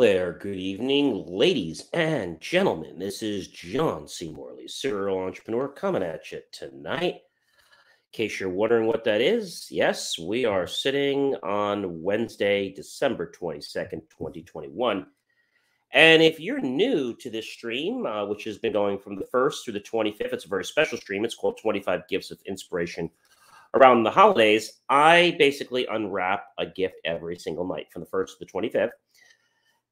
There. Good evening, ladies and gentlemen. This is John C. Morley, serial entrepreneur, coming at you tonight. In case you're wondering what that is, yes, we are sitting on Wednesday, December 22nd, 2021. And if you're new to this stream, uh, which has been going from the 1st through the 25th, it's a very special stream. It's called 25 Gifts of Inspiration around the holidays. I basically unwrap a gift every single night from the 1st to the 25th.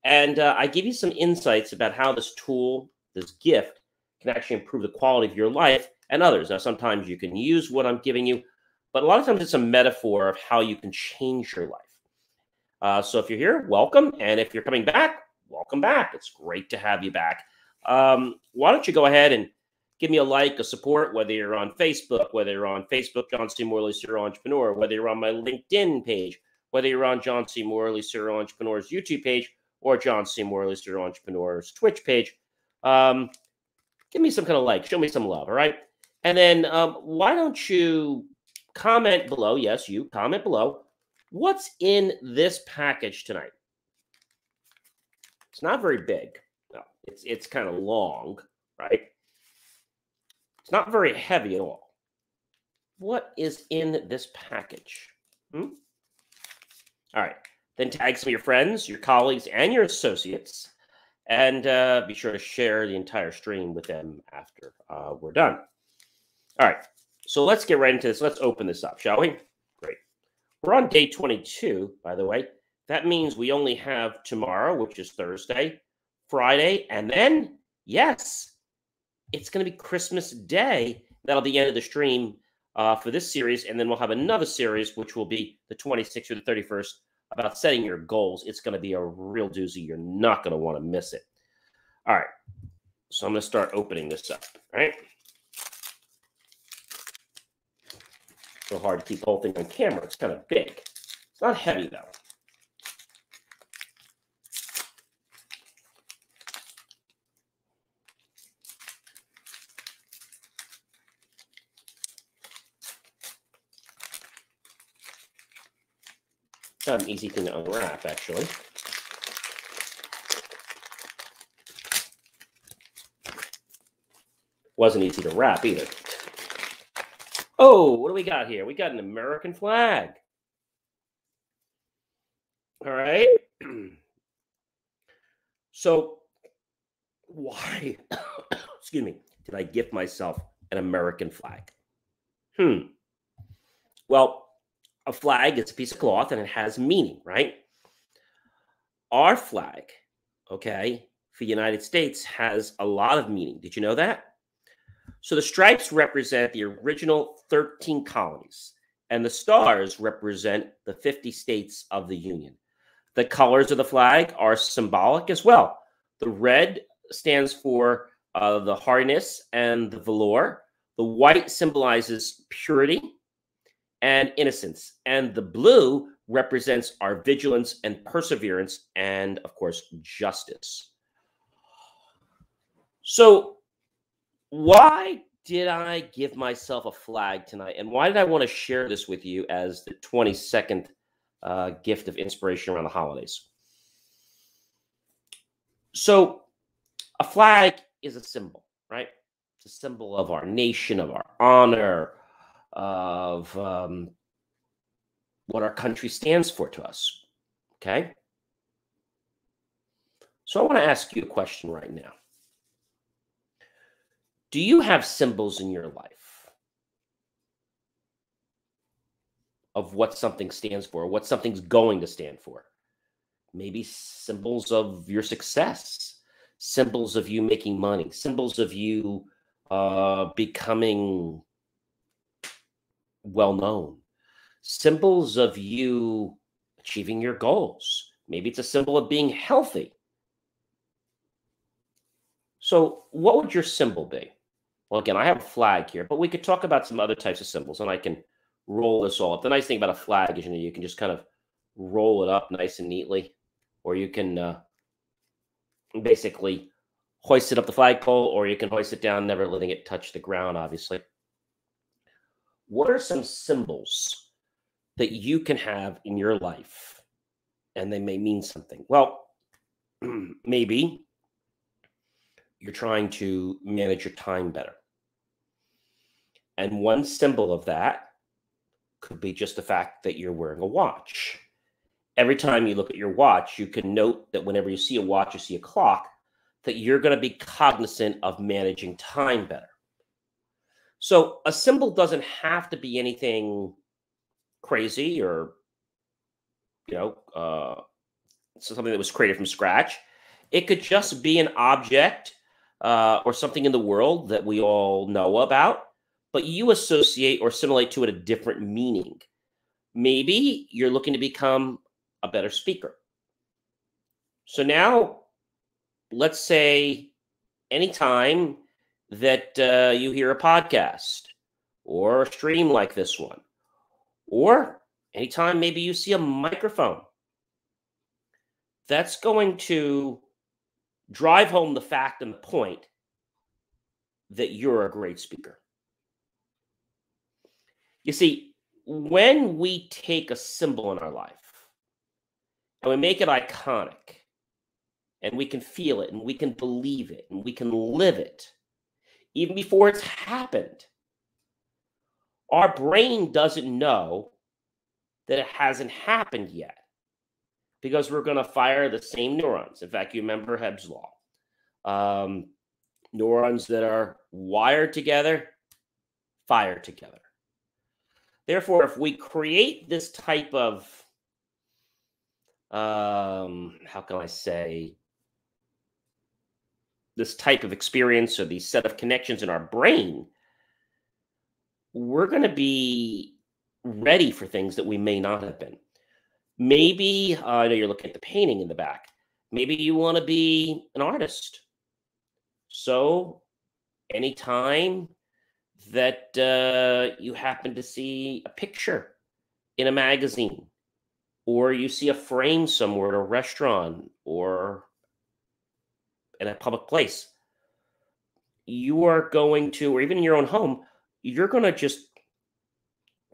And uh, I give you some insights about how this tool, this gift, can actually improve the quality of your life and others. Now, sometimes you can use what I'm giving you, but a lot of times it's a metaphor of how you can change your life. Uh, so if you're here, welcome. And if you're coming back, welcome back. It's great to have you back. Um, why don't you go ahead and give me a like, a support, whether you're on Facebook, whether you're on Facebook, John C. Morley, Serial Entrepreneur, whether you're on my LinkedIn page, whether you're on John C. Morley, Serial Entrepreneur's YouTube page, or John. Morley, Serial Entrepreneur's Twitch page. Um, give me some kind of like, show me some love, all right? And then um, why don't you comment below? Yes, you comment below. What's in this package tonight? It's not very big. No, it's it's kind of long, right? It's not very heavy at all. What is in this package? Hmm? All right. Then tag some of your friends, your colleagues, and your associates. And uh, be sure to share the entire stream with them after uh, we're done. All right. So let's get right into this. Let's open this up, shall we? Great. We're on day 22, by the way. That means we only have tomorrow, which is Thursday, Friday, and then, yes, it's going to be Christmas Day. That'll be the end of the stream uh, for this series. And then we'll have another series, which will be the 26th or the 31st about setting your goals, it's going to be a real doozy. You're not going to want to miss it. All right. So I'm going to start opening this up. Right. So hard to keep the whole thing on camera. It's kind of big. It's not heavy though. An easy thing to unwrap, actually. Wasn't easy to wrap either. Oh, what do we got here? We got an American flag. All right. so, why, excuse me, did I gift myself an American flag? Hmm. Well, a flag, it's a piece of cloth and it has meaning, right? Our flag, okay, for the United States has a lot of meaning. Did you know that? So the stripes represent the original 13 colonies, and the stars represent the 50 states of the Union. The colors of the flag are symbolic as well. The red stands for uh, the hardiness and the velour. The white symbolizes purity and innocence. And the blue represents our vigilance and perseverance, and of course, justice. So, why did I give myself a flag tonight? And why did I want to share this with you as the 22nd uh, gift of inspiration around the holidays? So, a flag is a symbol, right? It's a symbol of our nation, of our honor, of um, what our country stands for to us. Okay. So I want to ask you a question right now. Do you have symbols in your life of what something stands for, what something's going to stand for? Maybe symbols of your success, symbols of you making money, symbols of you uh, becoming well known, symbols of you achieving your goals. Maybe it's a symbol of being healthy. So, what would your symbol be? Well, again, I have a flag here, but we could talk about some other types of symbols, and I can roll this all up. The nice thing about a flag is you know you can just kind of roll it up nice and neatly, or you can uh, basically hoist it up the flagpole, or you can hoist it down, never letting it touch the ground. Obviously, what are some symbols that you can have in your life, and they may mean something? Well, maybe you're trying to manage your time better. And one symbol of that could be just the fact that you're wearing a watch. Every time you look at your watch, you can note that whenever you see a watch or see a clock, that you're going to be cognizant of managing time better. So a symbol doesn't have to be anything crazy or, you know, uh, something that was created from scratch. It could just be an object uh, or something in the world that we all know about but you associate or assimilate to it a different meaning. Maybe you're looking to become a better speaker. So now, let's say anytime that uh, you hear a podcast or a stream like this one, or anytime maybe you see a microphone, that's going to drive home the fact and the point that you're a great speaker. You see, when we take a symbol in our life and we make it iconic and we can feel it and we can believe it and we can live it even before it's happened, our brain doesn't know that it hasn't happened yet because we're going to fire the same neurons. In fact, you remember Hebb's law. Um, neurons that are wired together fire together. Therefore, if we create this type of, um, how can I say, this type of experience or these set of connections in our brain, we're going to be ready for things that we may not have been. Maybe, uh, I know you're looking at the painting in the back. Maybe you want to be an artist. So, anytime that uh, you happen to see a picture in a magazine or you see a frame somewhere at a restaurant or in a public place you are going to or even in your own home you're going to just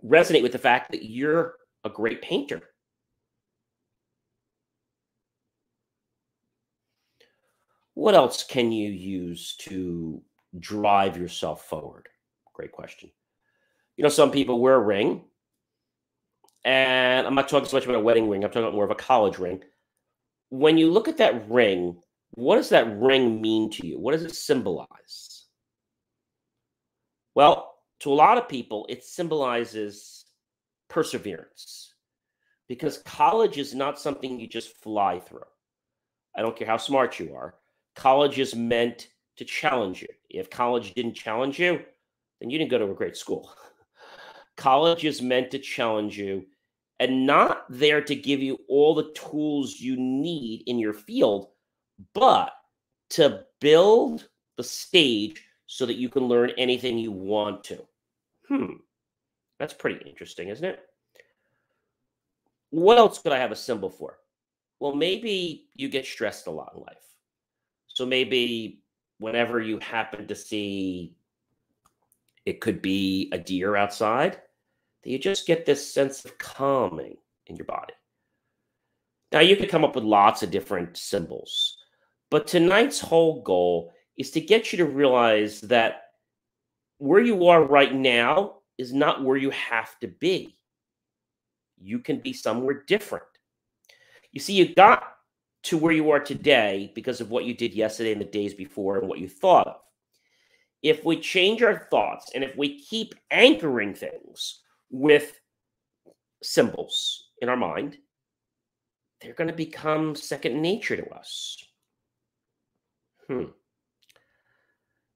resonate with the fact that you're a great painter what else can you use to drive yourself forward Great question. You know, some people wear a ring, and I'm not talking so much about a wedding ring, I'm talking about more of a college ring. When you look at that ring, what does that ring mean to you? What does it symbolize? Well, to a lot of people, it symbolizes perseverance because college is not something you just fly through. I don't care how smart you are. College is meant to challenge you. If college didn't challenge you, then you didn't go to a great school. College is meant to challenge you and not there to give you all the tools you need in your field, but to build the stage so that you can learn anything you want to. Hmm, that's pretty interesting, isn't it? What else could I have a symbol for? Well, maybe you get stressed a lot in life. So maybe whenever you happen to see it could be a deer outside, that you just get this sense of calming in your body. Now, you could come up with lots of different symbols, but tonight's whole goal is to get you to realize that where you are right now is not where you have to be. You can be somewhere different. You see, you got to where you are today because of what you did yesterday and the days before and what you thought of. If we change our thoughts and if we keep anchoring things with symbols in our mind, they're going to become second nature to us. Hmm.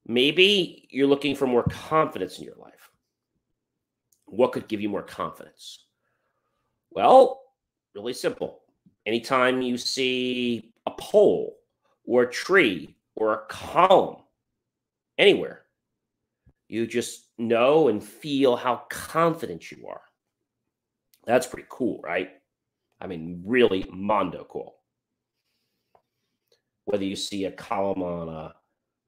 Maybe you're looking for more confidence in your life. What could give you more confidence? Well, really simple. Anytime you see a pole or a tree or a column anywhere, you just know and feel how confident you are. That's pretty cool, right? I mean, really mondo cool. Whether you see a column on a,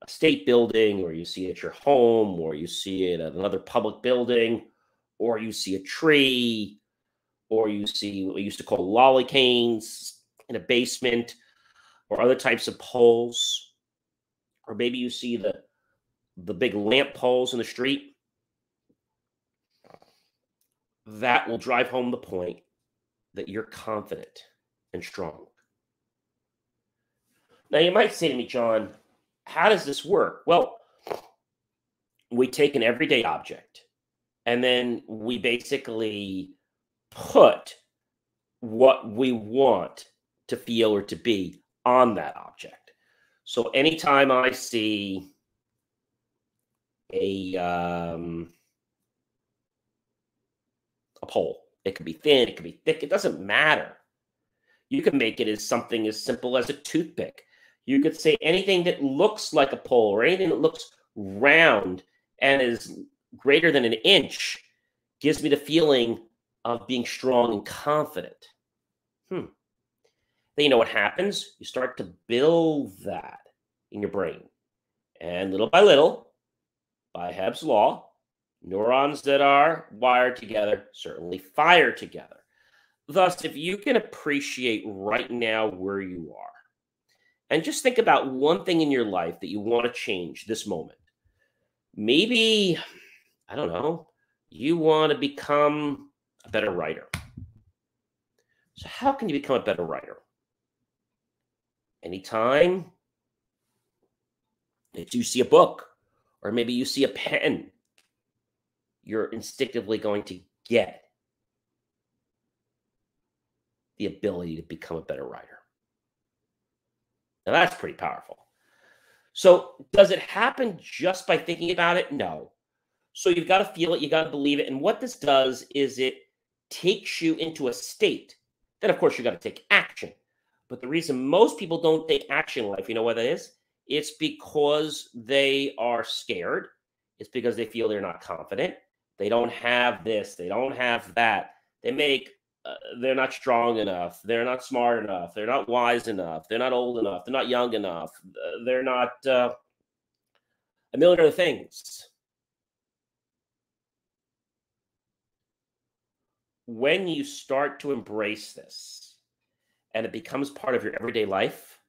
a state building, or you see it at your home, or you see it at another public building, or you see a tree, or you see what we used to call lolly canes in a basement, or other types of poles, or maybe you see the the big lamp poles in the street. That will drive home the point that you're confident and strong. Now, you might say to me, John, how does this work? Well, we take an everyday object and then we basically put what we want to feel or to be on that object. So anytime I see a um, a pole, it could be thin, it could be thick, it doesn't matter. You can make it as something as simple as a toothpick. You could say anything that looks like a pole or anything that looks round and is greater than an inch gives me the feeling of being strong and confident. Hmm. Then you know what happens? You start to build that in your brain. And little by little, by Hebb's law, neurons that are wired together certainly fire together. Thus, if you can appreciate right now where you are, and just think about one thing in your life that you want to change this moment. Maybe, I don't know, you want to become a better writer. So, how can you become a better writer? Anytime that you see a book, or maybe you see a pen, you're instinctively going to get the ability to become a better writer. Now, that's pretty powerful. So, does it happen just by thinking about it? No. So, you've got to feel it, you got to believe it. And what this does is it takes you into a state. Then, of course, you got to take action. But the reason most people don't take action in life, you know what that is? It's because they are scared. It's because they feel they're not confident. They don't have this. They don't have that. They make uh, they're not strong enough. They're not smart enough. They're not wise enough. They're not old enough. They're not young enough. Uh, they're not uh, a million other things. When you start to embrace this and it becomes part of your everyday life,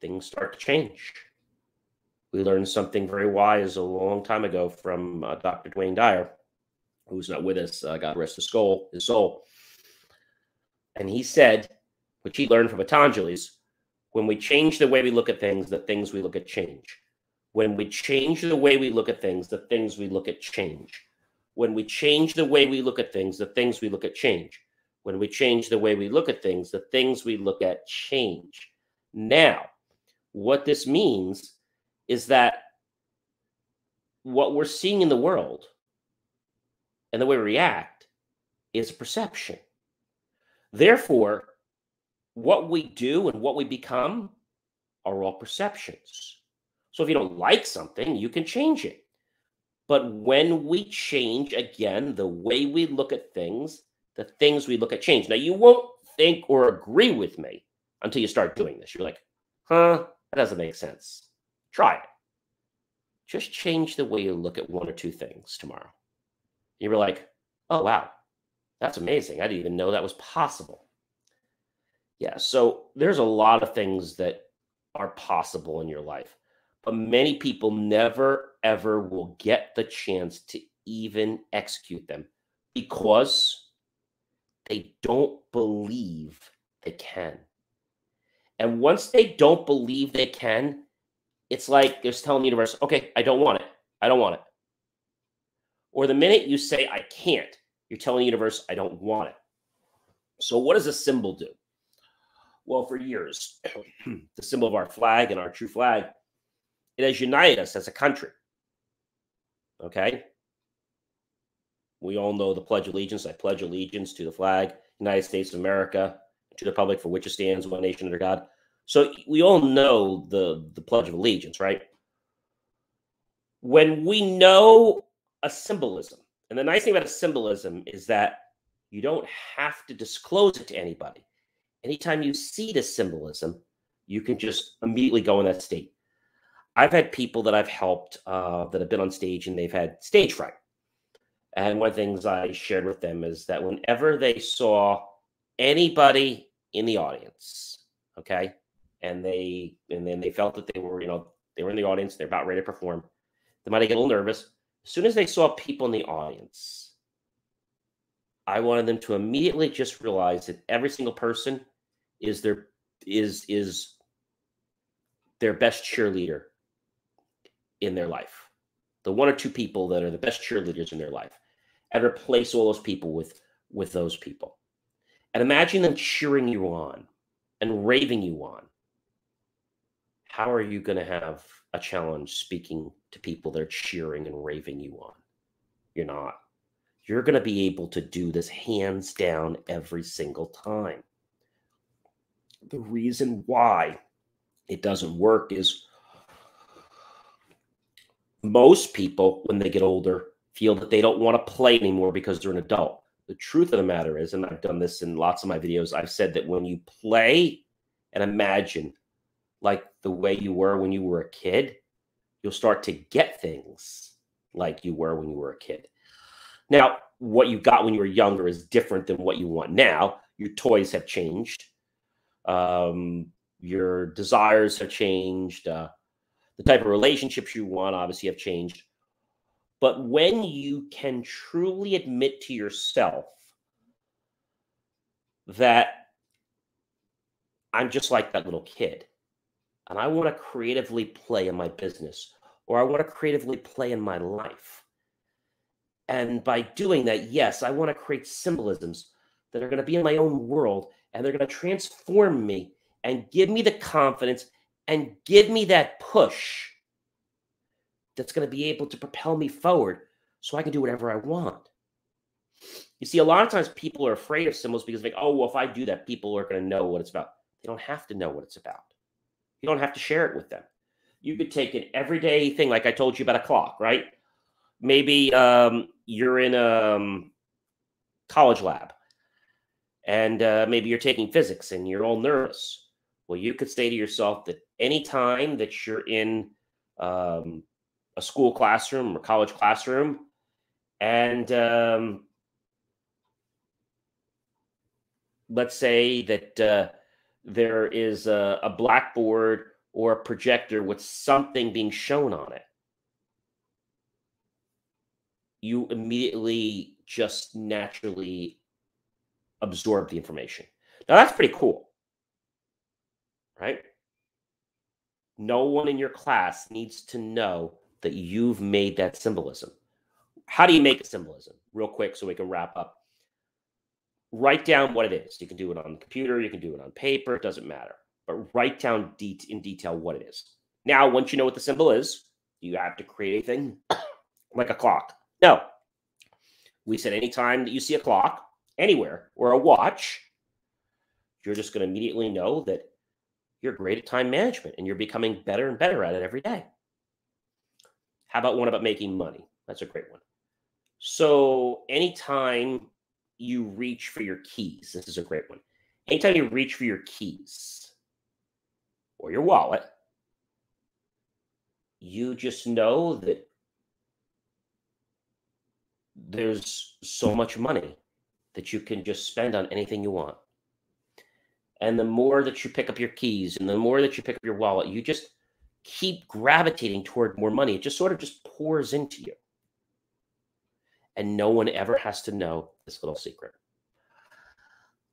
things start to change. We learned something very wise a long time ago from uh, Dr. Wayne Dyer, who's not with us. Uh, God rest his soul. His soul. And he said, which he learned from Patanjali's, when we change the way we look at things, the things we look at change. When we change the way we look at things, the things we look at change. When we change the way we look at things, the things we look at change. When we change the way we look at things, the things we look at change. Now, what this means is that what we're seeing in the world and the way we react is perception. Therefore, what we do and what we become are all perceptions. So if you don't like something, you can change it. But when we change again the way we look at things, the things we look at change. Now, you won't think or agree with me until you start doing this. You're like, huh, that doesn't make sense. Try it. Just change the way you look at one or two things tomorrow. You were like, oh, oh, wow, that's amazing. I didn't even know that was possible. Yeah, so there's a lot of things that are possible in your life, but many people never, ever will get the chance to even execute them because they don't believe they can. And once they don't believe they can, it's like they're telling the universe, okay, I don't want it. I don't want it. Or the minute you say, I can't, you're telling the universe, I don't want it. So, what does a symbol do? Well, for years, the symbol of our flag and our true flag, it has united us as a country. Okay. We all know the Pledge of Allegiance. I pledge allegiance to the flag, United States of America, to the public for which it stands, one nation under God. So we all know the the Pledge of Allegiance, right? When we know a symbolism, and the nice thing about a symbolism is that you don't have to disclose it to anybody. Anytime you see the symbolism, you can just immediately go in that state. I've had people that I've helped uh, that have been on stage and they've had stage fright. And one of the things I shared with them is that whenever they saw anybody in the audience, okay, and they and then they felt that they were, you know, they were in the audience, they're about ready to perform, they might get a little nervous. As soon as they saw people in the audience, I wanted them to immediately just realize that every single person is their is is their best cheerleader in their life. The one or two people that are the best cheerleaders in their life. And replace all those people with with those people. And imagine them cheering you on and raving you on. How are you going to have a challenge speaking to people that are cheering and raving you on? You're not. You're going to be able to do this hands down every single time. The reason why it doesn't work is most people, when they get older, feel that they don't want to play anymore because they're an adult. The truth of the matter is, and I've done this in lots of my videos, I've said that when you play and imagine like the way you were when you were a kid, you'll start to get things like you were when you were a kid. Now, what you got when you were younger is different than what you want now. Your toys have changed. Um, your desires have changed. Uh, the type of relationships you want obviously have changed. But when you can truly admit to yourself that I'm just like that little kid, and I want to creatively play in my business or I want to creatively play in my life. And by doing that, yes, I want to create symbolisms that are going to be in my own world and they're going to transform me and give me the confidence and give me that push that's going to be able to propel me forward so I can do whatever I want. You see, a lot of times people are afraid of symbols because, they're like, oh, well, if I do that, people are going to know what it's about. They don't have to know what it's about. You don't have to share it with them. You could take an everyday thing, like I told you about a clock, right? Maybe um, you're in a um, college lab and uh, maybe you're taking physics and you're all nervous. Well, you could say to yourself that anytime that you're in um, a school classroom or college classroom and um, let's say that uh, there is a, a blackboard or a projector with something being shown on it, you immediately just naturally absorb the information. Now, that's pretty cool, right? No one in your class needs to know that you've made that symbolism. How do you make a symbolism? Real quick, so we can wrap up write down what it is. You can do it on the computer, you can do it on paper, it doesn't matter. But write down de- in detail what it is. Now, once you know what the symbol is, you have to create a thing like a clock. No. We said anytime that you see a clock anywhere or a watch, you're just going to immediately know that you're great at time management and you're becoming better and better at it every day. How about one about making money? That's a great one. So, anytime you reach for your keys, this is a great one. Anytime you reach for your keys or your wallet, you just know that there's so much money that you can just spend on anything you want. And the more that you pick up your keys and the more that you pick up your wallet, you just keep gravitating toward more money. It just sort of just pours into you. And no one ever has to know this little secret.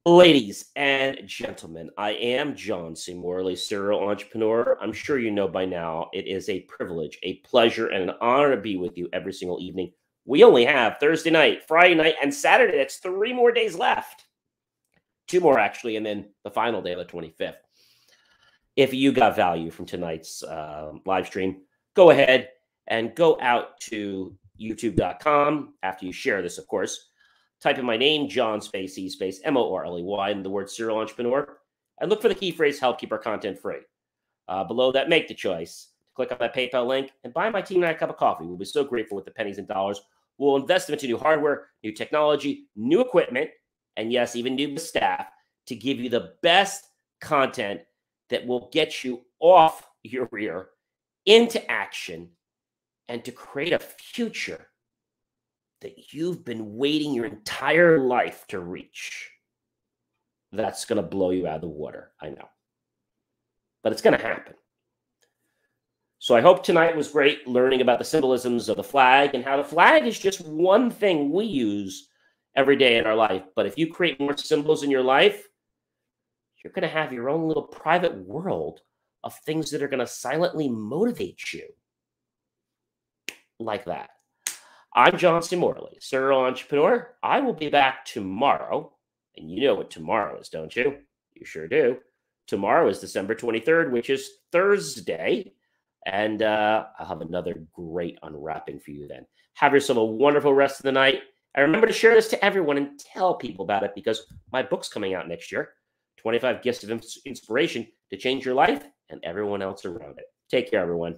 Ladies and gentlemen, I am John C. Morley, serial entrepreneur. I'm sure you know by now it is a privilege, a pleasure, and an honor to be with you every single evening. We only have Thursday night, Friday night, and Saturday. That's three more days left. Two more, actually, and then the final day, the 25th. If you got value from tonight's uh, live stream, go ahead and go out to youtube.com after you share this, of course Type in my name, John Space E Space M O R L E Y, and the word serial entrepreneur, and look for the key phrase "Help keep our content free." Uh, below that, make the choice. Click on that PayPal link and buy my team and I a cup of coffee. We'll be so grateful with the pennies and dollars. We'll invest them into new hardware, new technology, new equipment, and yes, even new staff to give you the best content that will get you off your rear into action and to create a future that you've been waiting your entire life to reach, that's going to blow you out of the water. I know. But it's going to happen. So I hope tonight was great learning about the symbolisms of the flag and how the flag is just one thing we use every day in our life. But if you create more symbols in your life, you're going to have your own little private world of things that are going to silently motivate you like that. I'm John C. Morley, serial entrepreneur. I will be back tomorrow. And you know what tomorrow is, don't you? You sure do. Tomorrow is December 23rd, which is Thursday. And uh, I'll have another great unwrapping for you then. Have yourself a wonderful rest of the night. And remember to share this to everyone and tell people about it because my book's coming out next year 25 Gifts of Inspiration to Change Your Life and Everyone Else Around It. Take care, everyone.